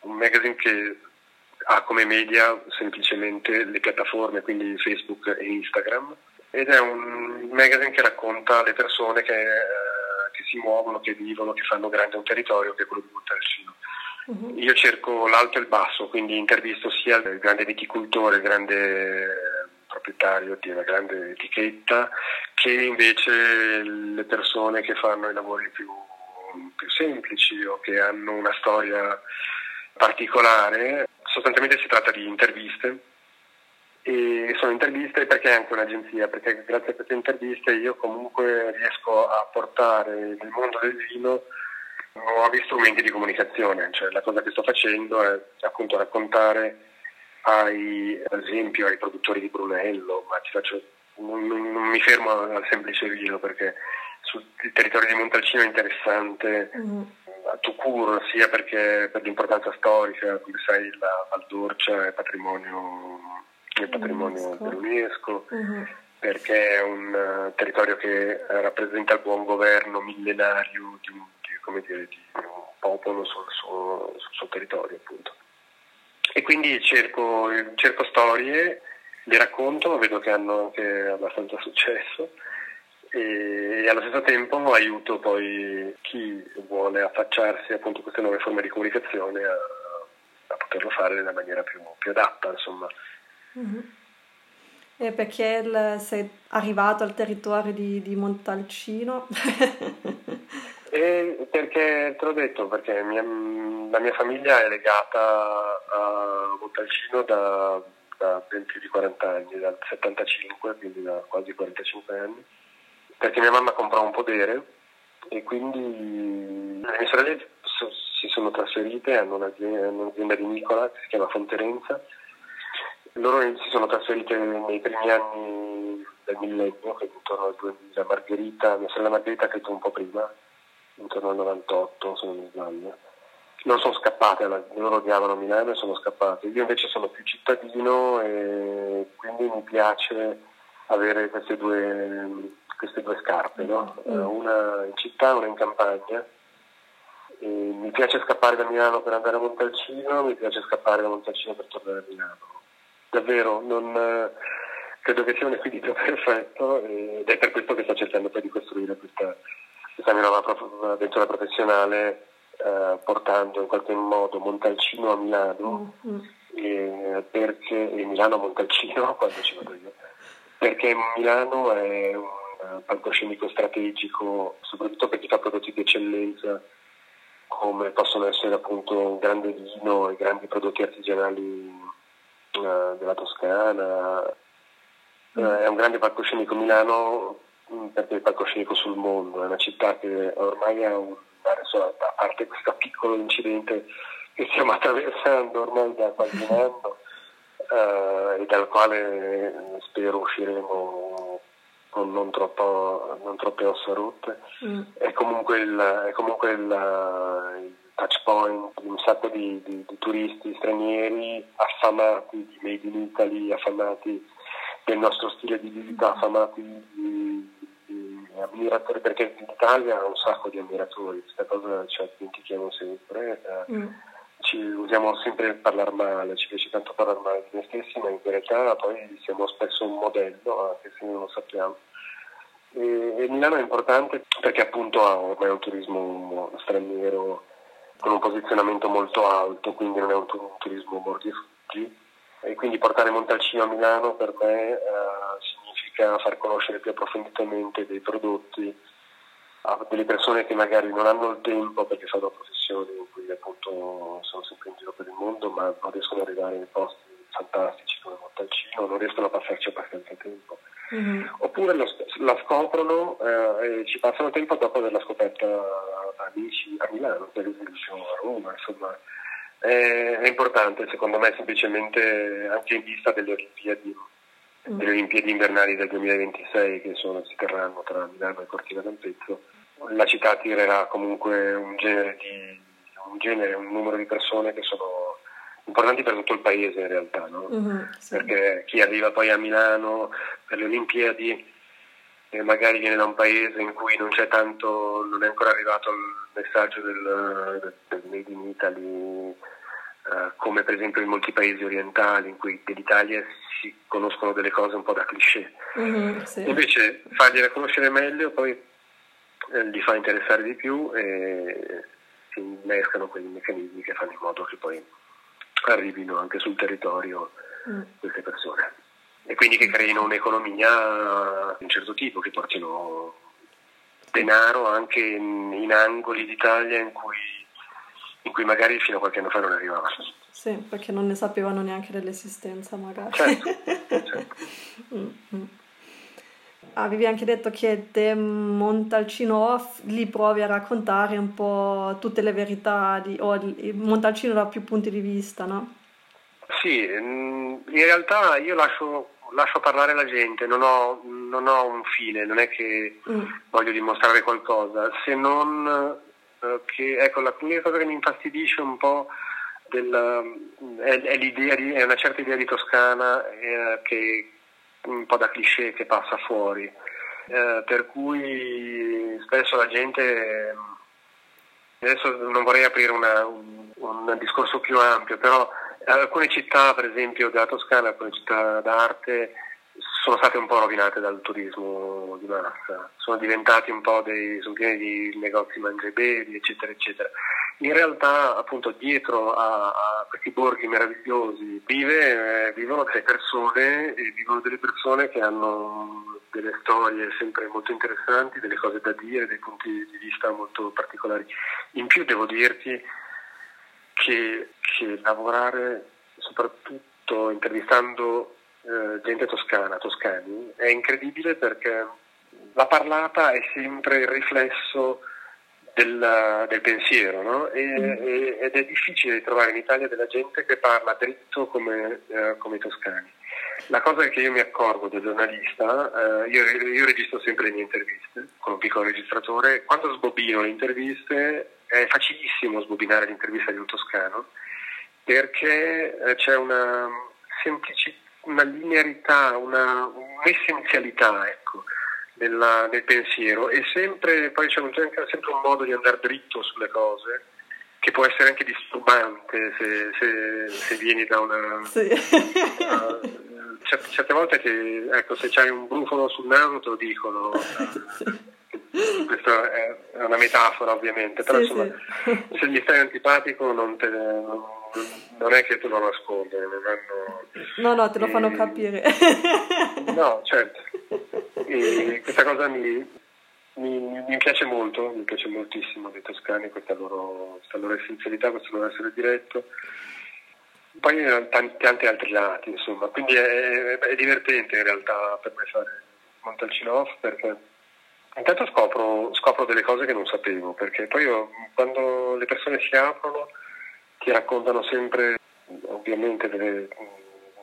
un magazine che ha come media semplicemente le piattaforme, quindi Facebook e Instagram, ed è un magazine che racconta le persone che, eh, che si muovono, che vivono, che fanno grande un territorio, che è quello di Montalcino. Uh-huh. Io cerco l'alto e il basso, quindi intervisto sia il grande viticoltore, il grande proprietario di una grande etichetta, che invece le persone che fanno i lavori più, più semplici o che hanno una storia particolare. Sostanzialmente si tratta di interviste e sono interviste perché è anche un'agenzia, perché grazie a queste interviste io comunque riesco a portare nel mondo del vino nuovi strumenti di comunicazione, cioè la cosa che sto facendo è appunto raccontare ai, ad esempio ai produttori di Brunello, ma faccio, non, non, mi fermo al semplice vino perché sul territorio di Montalcino è interessante mm. A Tucur, sia perché per l'importanza storica, come sai la Val d'Orcia è patrimonio, è patrimonio UNESCO. dell'UNESCO. Mm-hmm perché è un uh, territorio che rappresenta il buon governo millenario di un, di, dire, di un popolo sul suo, sul suo, territorio appunto. E quindi cerco, cerco storie, le racconto, vedo che hanno anche abbastanza successo e, allo stesso tempo aiuto poi chi vuole affacciarsi appunto a queste nuove forme di comunicazione a, a poterlo fare nella maniera più, più adatta insomma. Mm-hmm. E perché il, sei arrivato al territorio di, di Montalcino? e perché te l'ho detto, perché mia, la mia famiglia è legata a Montalcino da, da ben più di 40 anni, dal 75, quindi da quasi 45 anni, perché mia mamma comprò un podere e quindi le mie sorelle si sono trasferite, hanno un'azienda, un'azienda di Nicola che si chiama Fonterenza loro si sono trasferite nei primi anni del millennio, che intorno al 2000, Margherita, mia sorella Margherita credo un po' prima, intorno al 98 se non mi sbaglio. Loro sono scappate, loro odiavano Milano e sono scappate. Io invece sono più cittadino e quindi mi piace avere queste due, queste due scarpe, no? Mm. Eh, una in città, una in campagna. E mi piace scappare da Milano per andare a Montalcino, mi piace scappare da Montalcino per tornare a Milano davvero non, eh, credo che sia un equilibrio perfetto ed è per questo che sto cercando poi di costruire questa, questa mia nuova avventura professionale eh, portando in qualche modo Montalcino a Milano mm-hmm. e, perché, e Milano a Montalcino quando ci vado io perché Milano è un palcoscenico strategico soprattutto per chi fa prodotti di eccellenza come possono essere appunto un grande vino e grandi prodotti artigianali della Toscana. Mm. Eh, è un grande palcoscenico Milano mm, perché è il palcoscenico sul mondo, è una città che ormai ha un, a parte questo piccolo incidente che stiamo attraversando ormai da qualche anno eh, e dal quale spero usciremo con non, troppo, non troppe ossa rotte, mm. è comunque il, è comunque il, il touch point di un sacco di, di, di, turisti stranieri affamati di Made in Italy, affamati del nostro stile di vita, affamati di, di ammiratori, perché l'Italia ha un sacco di ammiratori, questa cosa ce la dimentichiamo sempre. Eh, mm. Ci usiamo sempre parlare male, ci piace tanto parlare male di noi stessi, ma in verità poi siamo spesso un modello, anche se non lo sappiamo. E, e Milano è importante perché appunto ha ormai un turismo straniero con un posizionamento molto alto, quindi non è un, turismo fuggi. E quindi portare Montalcino a Milano per me eh, significa far conoscere più approfonditamente dei prodotti a delle persone che magari non hanno il tempo perché fanno professioni in cui appunto sono sempre in giro per il mondo ma non riescono ad arrivare in posti fantastici come Montalcino, non riescono a passarci abbastanza tempo. Mm-hmm. Oppure lo, la scoprono eh, e ci passano tempo dopo averla scoperta amici a Milano, per esempio a Roma, insomma. È, è importante secondo me semplicemente anche in vista delle Olimpiadi, mm. delle Olimpiadi invernali del 2026 che sono, si terranno tra Milano e Cortina d'Ampezzo. La città attirerà comunque un genere, di, un genere, un numero di persone che sono importanti per tutto il paese in realtà, no? mm-hmm, sì. perché chi arriva poi a Milano per le Olimpiadi e magari viene da un paese in cui non c'è tanto, non è ancora arrivato il messaggio del, del Made in Italy uh, come per esempio in molti paesi orientali in cui dell'Italia si conoscono delle cose un po' da cliché. Mm-hmm, sì. Invece fargliele conoscere meglio poi li fa interessare di più e si innescano quei meccanismi che fanno in modo che poi arrivino anche sul territorio mm. queste persone e quindi che creino un'economia di un certo tipo, che portino denaro anche in, in angoli d'Italia in cui, in cui, magari fino a qualche anno fa non arrivava. Sì, perché non ne sapevano neanche dell'esistenza magari. Certo, certo. mm-hmm. Avevi anche detto che te Montalcino li provi a raccontare un po' tutte le verità, di, o Montalcino da più punti di vista, no? Sì, mm, in realtà io lascio lascio parlare la gente, non ho, non ho un fine, non è che mm. voglio dimostrare qualcosa, se non eh, che, ecco, la l'unica cosa che mi infastidisce un po' del, è, è, l'idea di, è una certa idea di Toscana eh, che un po' da cliché che passa fuori, eh, per cui spesso la gente, adesso non vorrei aprire una, un, un discorso più ampio, però alcune città, per esempio della Toscana, alcune città d'arte, sono state un po' rovinate dal turismo di massa, sono diventati un po' dei, sono pieni di negozi mangiabevi, eccetera, eccetera. In realtà, appunto, dietro a, a questi borghi meravigliosi vive, eh, vivono delle persone, e vivono delle persone che hanno delle storie sempre molto interessanti, delle cose da dire, dei punti di vista molto particolari. In più devo dirti che, che lavorare soprattutto intervistando eh, gente toscana, toscani, è incredibile perché la parlata è sempre il riflesso del, del pensiero no? e, mm. ed è difficile trovare in Italia della gente che parla dritto come, eh, come i toscani. La cosa che io mi accorgo da giornalista, eh, io, io, registro sempre le mie interviste con un piccolo registratore, quando sbobino le interviste è facilissimo sbobinare l'intervista di un toscano perché eh, c'è una semplicità, una linearità, una, un'essenzialità ecco, nella, nel pensiero e sempre, poi c'è, un, sempre un modo di andare dritto sulle cose che può essere anche disturbante se, se, se vieni da una... Sì. una certe, certe volte che, ecco, se c'hai un brufolo sul naso te lo dicono. Sì questa è una metafora ovviamente, però sì, insomma sì. se gli stai antipatico non, te, non, non, è che te lo nascondono, hanno... No, no, te lo fanno capire. No, certo. E questa cosa mi, mi, mi, piace molto, mi piace moltissimo dei toscani, questa loro, questa loro essenzialità, questo loro essere diretto. Poi tanti, tanti altri lati, insomma, quindi è, è divertente in realtà per me fare Montalcino Off perché Intanto scopro, scopro, delle cose che non sapevo, perché poi io, quando le persone si aprono ti raccontano sempre ovviamente delle,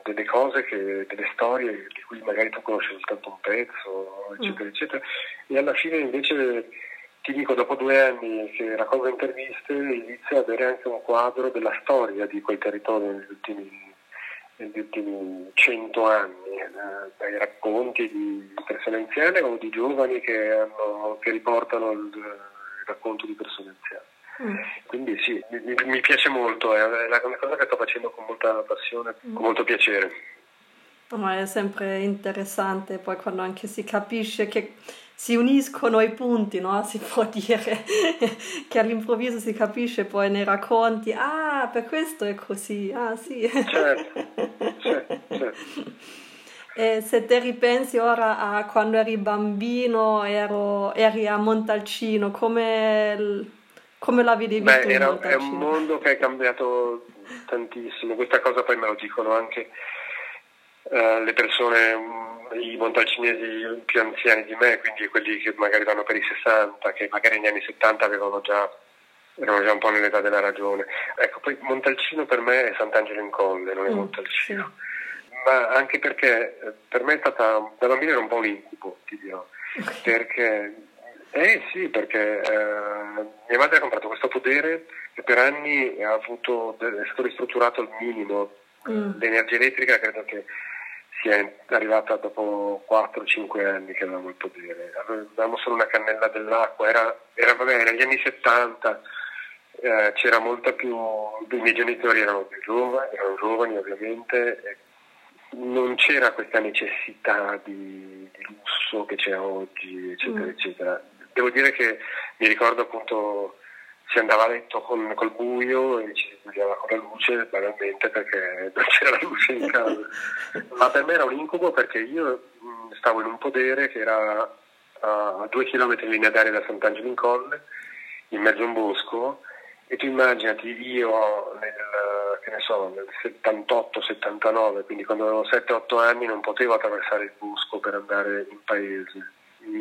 delle cose, che, delle storie di cui magari tu conosci soltanto un pezzo, eccetera, mm. eccetera, e alla fine invece ti dico, dopo due anni che raccolgo interviste, inizio ad avere anche un quadro della storia di quel territorio negli ultimi negli ultimi cento anni, eh, dai racconti di persone anziane o di giovani che, hanno, che riportano il, il, racconto di persone anziane. Mm. Quindi sì, mi, mi, piace molto, è una cosa che sto facendo con molta passione, mm. con molto piacere. Ma è sempre interessante poi quando anche si capisce che si uniscono i punti, no? si può dire che all'improvviso si capisce poi nei racconti, ah, per questo è così, ah sì. Certo, certo, certo. E se te ripensi ora a quando eri bambino, ero, eri a Montalcino, come, come la vedevi Beh, era, È un mondo che è cambiato tantissimo, questa cosa poi me lo dicono anche uh, le persone i montalcinesi più anziani di me, quindi quelli che magari vanno per i 60, che magari negli anni 70 avevano già, erano già un po' nell'età della ragione. Ecco, poi Montalcino per me è Sant'Angelo in Colle, non è mm, Montalcino. Sì. Ma anche perché eh, per me è stata, da bambino era un po' un incubo, ti dirò. Perché, eh sì, perché eh, mia madre ha comprato questo podere e per anni avuto, è stato ristrutturato al minimo. Mm. L'energia elettrica credo che è arrivata dopo 4-5 anni che avevamo il potere. Avevamo solo una cannella dell'acqua, era, era, vabbè, negli anni 70, eh, c'era molta più, i miei genitori erano più giovani, erano giovani ovviamente, non c'era questa necessità di, di lusso che c'è oggi, eccetera, mm. eccetera. Devo dire che mi ricordo appunto si andava a letto con, col buio e ci si svegliava con la luce banalmente perché non c'era la luce in casa. Ma per me era un incubo perché io stavo in un podere che era a due chilometri in linea d'aria da Sant'Angelo in Colle, in mezzo a un bosco, e tu immaginati io nel, so, nel 78-79, quindi quando avevo 7-8 anni non potevo attraversare il bosco per andare in paese.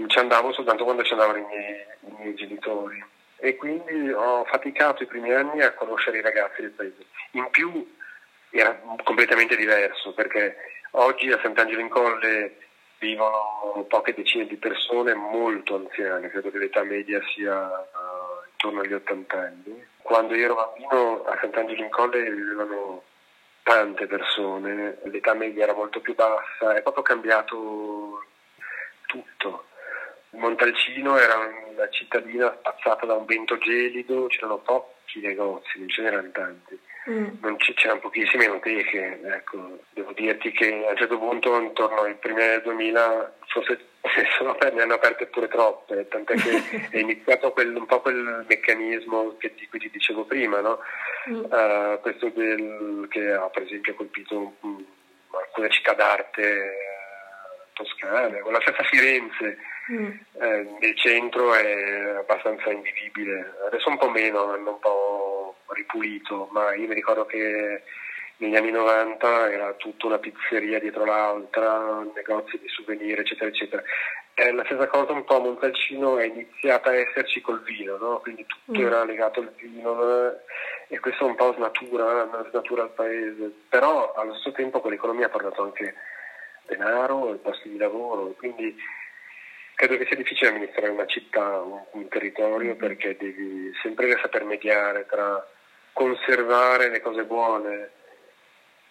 Ci andavo soltanto quando ci andavano i miei, i miei genitori e quindi ho faticato i primi anni a conoscere i ragazzi del paese. In più era completamente diverso perché oggi a Sant'Angelo in Colle vivono poche decine di persone molto anziane, credo che l'età media sia uh, intorno agli 80 anni. Quando io ero bambino a Sant'Angelo in Colle vivevano tante persone, l'età media era molto più bassa, è proprio cambiato tutto. Montalcino era una cittadina spazzata da un vento gelido, c'erano pochi negozi, non ce n'erano tanti Mm. Non c- c'erano pochissime enoteche, ecco. devo dirti che a un certo punto, intorno ai primi anni del 2000, forse sono, ne hanno aperte pure troppe, tant'è che è iniziato quel, un po' quel meccanismo che, di cui ti dicevo prima, no? mm. uh, questo del, che ha per esempio colpito um, alcune città d'arte uh, toscane, con la stessa Firenze. Mm. Eh, nel centro è abbastanza invivibile, adesso un po' meno, hanno un po' ripulito, ma io mi ricordo che negli anni 90 era tutta una pizzeria dietro l'altra, negozi di souvenir, eccetera, eccetera. Eh, la stessa cosa un po' a Montalcino è iniziata a esserci col vino, no? quindi tutto mm. era legato al vino eh? e questo un po' snatura, snatura il paese, però allo stesso tempo con l'economia ha portato anche denaro e posti di lavoro, quindi credo che sia difficile amministrare una città, un, un territorio, mm. perché devi sempre saper mediare tra conservare le cose buone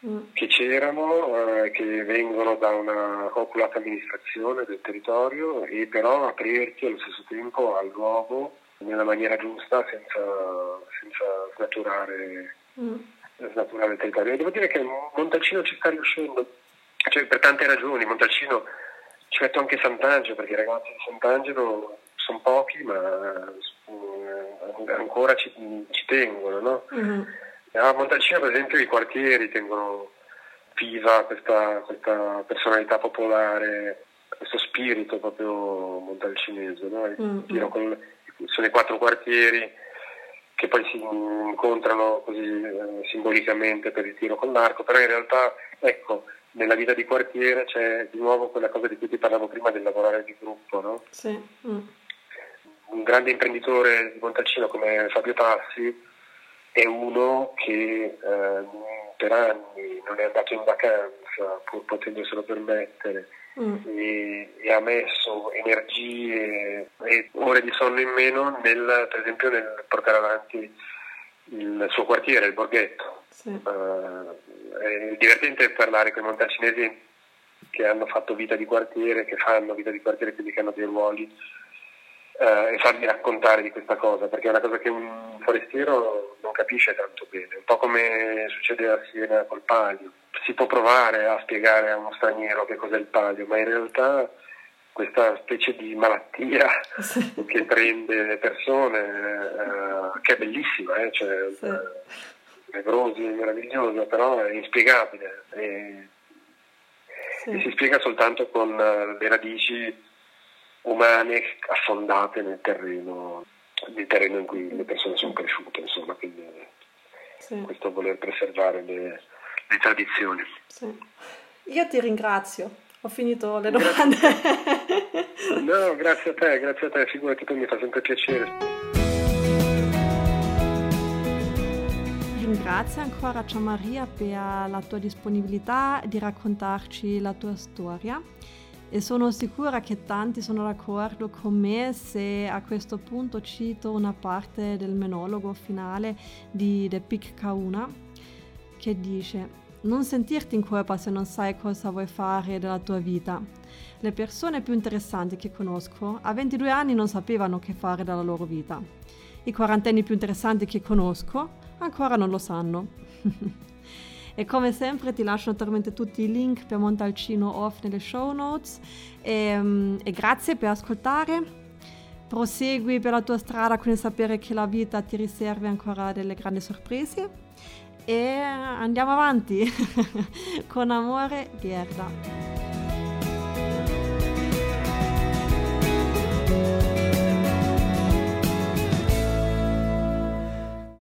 mm. che c'erano, eh, che vengono da una oculata amministrazione del territorio e però aprirti allo stesso tempo al nuovo nella maniera giusta senza, senza snaturare, mm. snaturare, il territorio. E devo dire che Montalcino ci sta riuscendo, cioè, per tante ragioni, Montalcino ci metto anche Sant'Angelo perché i ragazzi di Sant'Angelo sono pochi ma eh, ancora ci, ci tengono. No? Mm-hmm. A Montalcino per esempio i quartieri tengono viva questa, questa personalità popolare, questo spirito proprio montalcinese. No? Mm-hmm. Con, sono i quattro quartieri che poi si incontrano così eh, simbolicamente per il tiro con l'arco, però in realtà ecco, nella vita di quartiere c'è di nuovo quella cosa di cui ti parlavo prima del lavorare di gruppo. No? Sì. Mm un grande imprenditore di Montalcino come Fabio Tassi è uno che eh, per anni non è andato in vacanza pur potendoselo permettere mm. e, e, ha messo energie e ore di sonno in meno nel, per esempio nel portare avanti il suo quartiere, il Borghetto. Sì. Uh, è divertente parlare con i montalcinesi che hanno fatto vita di quartiere, che fanno vita di quartiere, quindi che hanno dei ruoli eh, e fargli raccontare di questa cosa, perché è una cosa che un forestiero non capisce tanto bene, un po' come succede a Siena col palio. Si può provare a spiegare a uno straniero che cos'è il palio, ma in realtà questa specie di malattia sì. che prende le persone, eh, che è bellissima, eh, cioè, sì. Eh, nevrosi meravigliosa, però è inspiegabile e, sì. e si spiega soltanto con eh, le radici umane affondate nel terreno, nel terreno in cui le persone sono cresciute, insomma, quindi sì. questo voler preservare le, le tradizioni. Sì. Io ti ringrazio, ho finito le domande. Grazie. no, grazie a te, grazie a te, figurati tu mi fa sempre piacere. Ringrazio ancora Gian Maria per la tua disponibilità di raccontarci la tua storia e sono sicura che tanti sono d'accordo con me se a questo punto cito una parte del monologo finale di The Pic Kauna che dice non sentirti in colpa se non sai cosa vuoi fare della tua vita. Le persone più interessanti che conosco a 22 anni non sapevano che fare della loro vita. I quarantenni più interessanti che conosco ancora non lo sanno. e come sempre ti lascio naturalmente tutti i link per Montalcino Off nelle show notes e, mm, e grazie per ascoltare. Prosegui per la tua strada con il sapere che la vita ti riserva ancora delle grandi sorprese e andiamo avanti con amore Gerda.